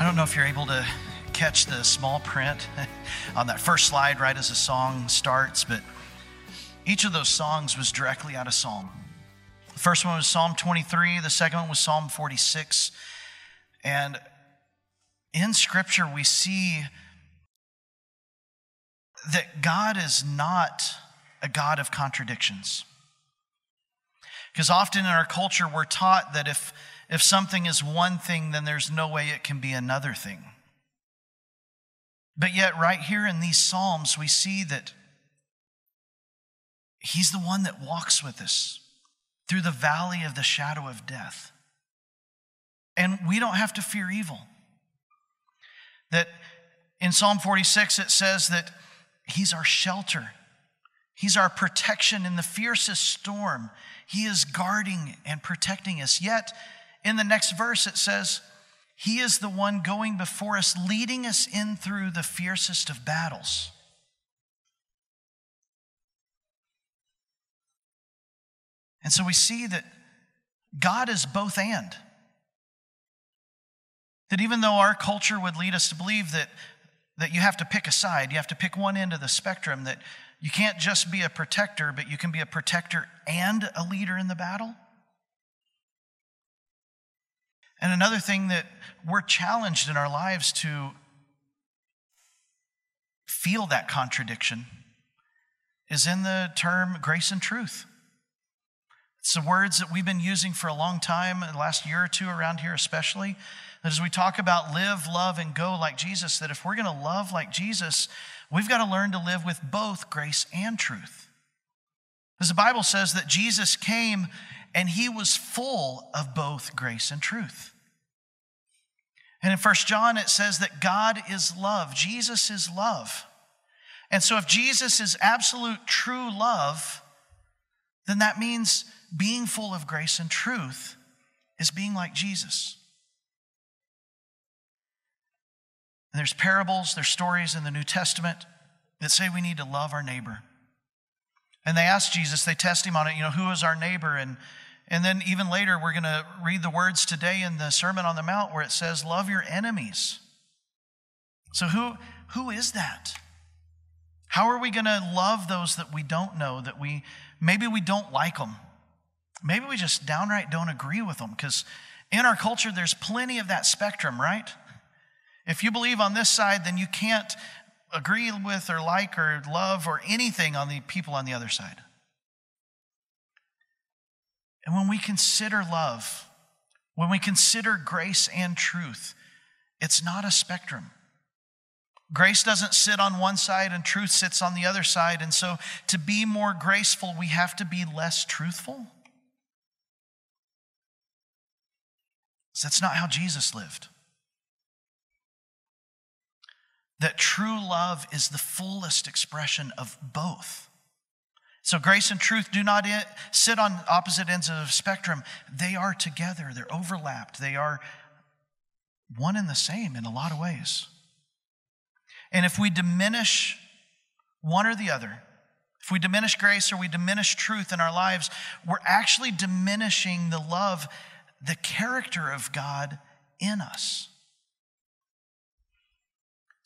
I don't know if you're able to catch the small print on that first slide right as the song starts, but each of those songs was directly out of Psalm. The first one was Psalm 23, the second one was Psalm 46. And in Scripture, we see that God is not a God of contradictions. Because often in our culture, we're taught that if if something is one thing, then there's no way it can be another thing. But yet, right here in these Psalms, we see that He's the one that walks with us through the valley of the shadow of death. And we don't have to fear evil. That in Psalm 46, it says that He's our shelter, He's our protection in the fiercest storm. He is guarding and protecting us. Yet, in the next verse, it says, He is the one going before us, leading us in through the fiercest of battles. And so we see that God is both and. That even though our culture would lead us to believe that, that you have to pick a side, you have to pick one end of the spectrum, that you can't just be a protector, but you can be a protector and a leader in the battle. And another thing that we're challenged in our lives to feel that contradiction is in the term grace and truth. It's the words that we've been using for a long time, the last year or two around here, especially. That as we talk about live, love, and go like Jesus, that if we're going to love like Jesus, we've got to learn to live with both grace and truth. As the Bible says that Jesus came and he was full of both grace and truth. And in First John, it says that God is love, Jesus is love. And so, if Jesus is absolute true love, then that means being full of grace and truth is being like Jesus. And there's parables, there's stories in the New Testament that say we need to love our neighbor. And they ask Jesus, they test him on it, you know, who is our neighbor? And and then even later, we're going to read the words today in the Sermon on the Mount where it says, Love your enemies. So, who, who is that? How are we going to love those that we don't know, that we maybe we don't like them? Maybe we just downright don't agree with them because in our culture, there's plenty of that spectrum, right? If you believe on this side, then you can't agree with or like or love or anything on the people on the other side. And when we consider love, when we consider grace and truth, it's not a spectrum. Grace doesn't sit on one side and truth sits on the other side. And so, to be more graceful, we have to be less truthful. So that's not how Jesus lived. That true love is the fullest expression of both. So, grace and truth do not sit on opposite ends of the spectrum. They are together, they're overlapped, they are one and the same in a lot of ways. And if we diminish one or the other, if we diminish grace or we diminish truth in our lives, we're actually diminishing the love, the character of God in us.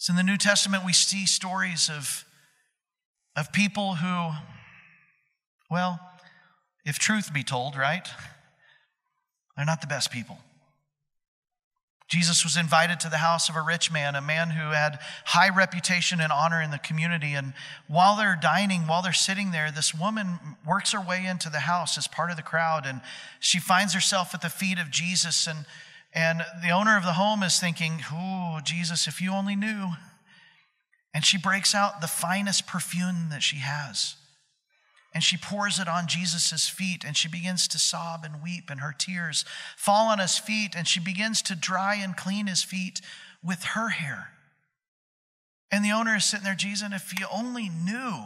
So in the New Testament, we see stories of, of people who well, if truth be told, right? They're not the best people. Jesus was invited to the house of a rich man, a man who had high reputation and honor in the community. And while they're dining, while they're sitting there, this woman works her way into the house as part of the crowd. And she finds herself at the feet of Jesus. And, and the owner of the home is thinking, Oh, Jesus, if you only knew. And she breaks out the finest perfume that she has and she pours it on Jesus' feet and she begins to sob and weep, and her tears fall on his feet, and she begins to dry and clean his feet with her hair. And the owner is sitting there, Jesus, if you only knew,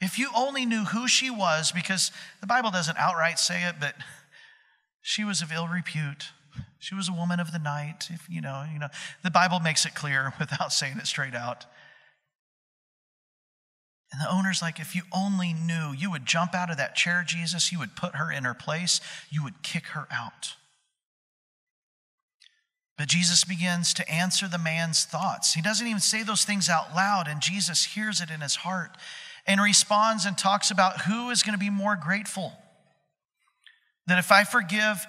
if you only knew who she was, because the Bible doesn't outright say it, but she was of ill repute. She was a woman of the night. If you know, you know, the Bible makes it clear without saying it straight out. And the owner's like, if you only knew, you would jump out of that chair, Jesus, you would put her in her place, you would kick her out. But Jesus begins to answer the man's thoughts. He doesn't even say those things out loud, and Jesus hears it in his heart and responds and talks about who is going to be more grateful. That if I forgive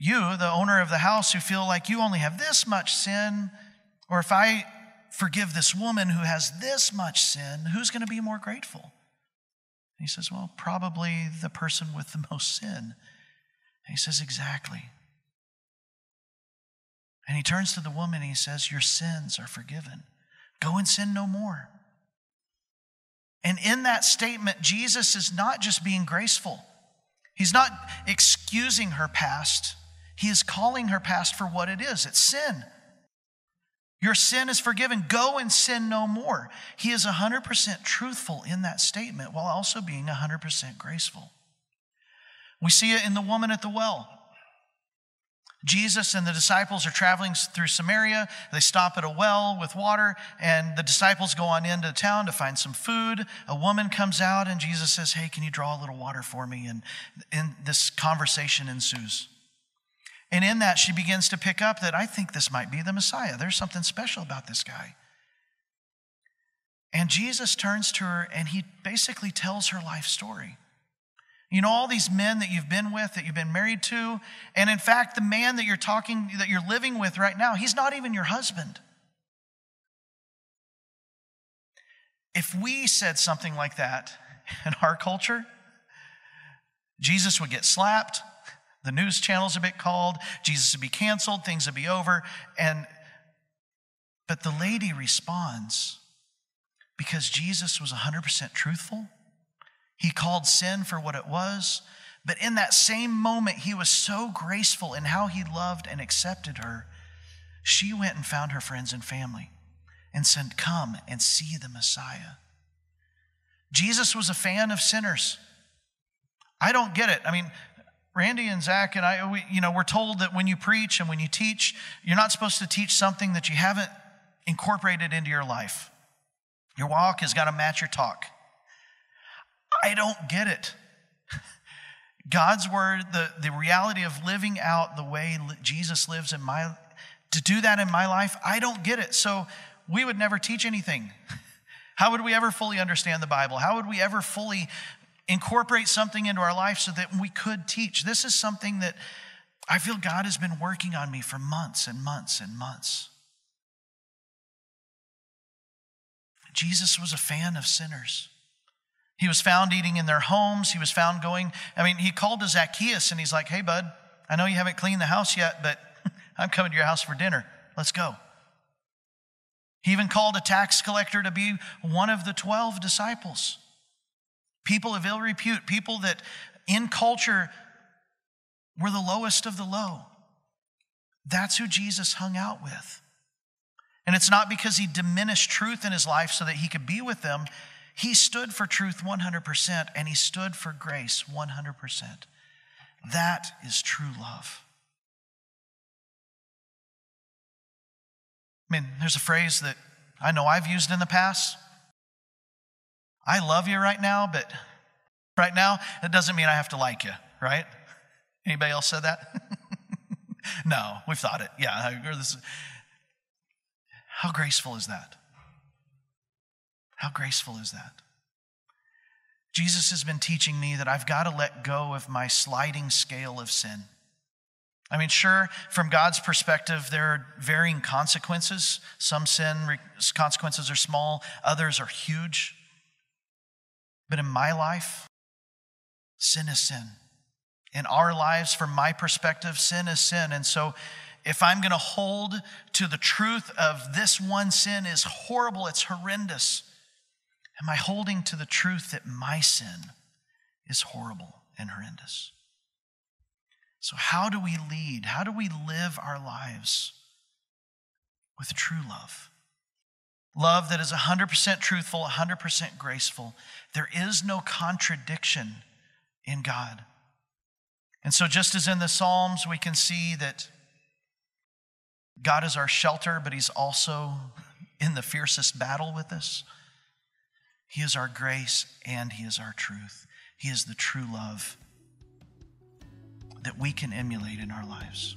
you, the owner of the house, who feel like you only have this much sin, or if I forgive this woman who has this much sin, who's going to be more grateful? And he says, Well, probably the person with the most sin. And he says, Exactly. And he turns to the woman and he says, Your sins are forgiven. Go and sin no more. And in that statement, Jesus is not just being graceful, he's not excusing her past. He is calling her past for what it is it's sin. Your sin is forgiven. Go and sin no more. He is 100% truthful in that statement while also being 100% graceful. We see it in the woman at the well. Jesus and the disciples are traveling through Samaria. They stop at a well with water, and the disciples go on into town to find some food. A woman comes out, and Jesus says, Hey, can you draw a little water for me? And, and this conversation ensues. And in that, she begins to pick up that I think this might be the Messiah. There's something special about this guy. And Jesus turns to her and he basically tells her life story. You know, all these men that you've been with, that you've been married to, and in fact, the man that you're talking, that you're living with right now, he's not even your husband. If we said something like that in our culture, Jesus would get slapped, the news channels would be called, Jesus would be canceled, things would be over. And but the lady responds because Jesus was 100% truthful. He called sin for what it was. But in that same moment, he was so graceful in how he loved and accepted her. She went and found her friends and family and said, Come and see the Messiah. Jesus was a fan of sinners. I don't get it. I mean, Randy and Zach and I, we, you know, we're told that when you preach and when you teach, you're not supposed to teach something that you haven't incorporated into your life. Your walk has got to match your talk. I don't get it. God's word, the, the reality of living out the way Jesus lives in my, to do that in my life, I don't get it. So we would never teach anything. How would we ever fully understand the Bible? How would we ever fully incorporate something into our life so that we could teach. This is something that I feel God has been working on me for months and months and months. Jesus was a fan of sinners. He was found eating in their homes. He was found going, I mean, he called to Zacchaeus and he's like, hey, bud, I know you haven't cleaned the house yet, but I'm coming to your house for dinner. Let's go. He even called a tax collector to be one of the 12 disciples people of ill repute, people that in culture were the lowest of the low. That's who Jesus hung out with. And it's not because he diminished truth in his life so that he could be with them. He stood for truth 100% and he stood for grace 100%. That is true love. I mean, there's a phrase that I know I've used in the past I love you right now, but right now, it doesn't mean I have to like you, right? Anybody else said that? no, we've thought it. Yeah. How graceful is that? How graceful is that? Jesus has been teaching me that I've got to let go of my sliding scale of sin. I mean, sure, from God's perspective, there are varying consequences. Some sin consequences are small, others are huge. But in my life, sin is sin. In our lives, from my perspective, sin is sin. And so, if I'm going to hold to the truth of this one sin is horrible, it's horrendous, am I holding to the truth that my sin is horrible and horrendous? So, how do we lead? How do we live our lives with true love? Love that is 100% truthful, 100% graceful. There is no contradiction in God. And so, just as in the Psalms, we can see that God is our shelter, but He's also in the fiercest battle with us. He is our grace and He is our truth. He is the true love that we can emulate in our lives.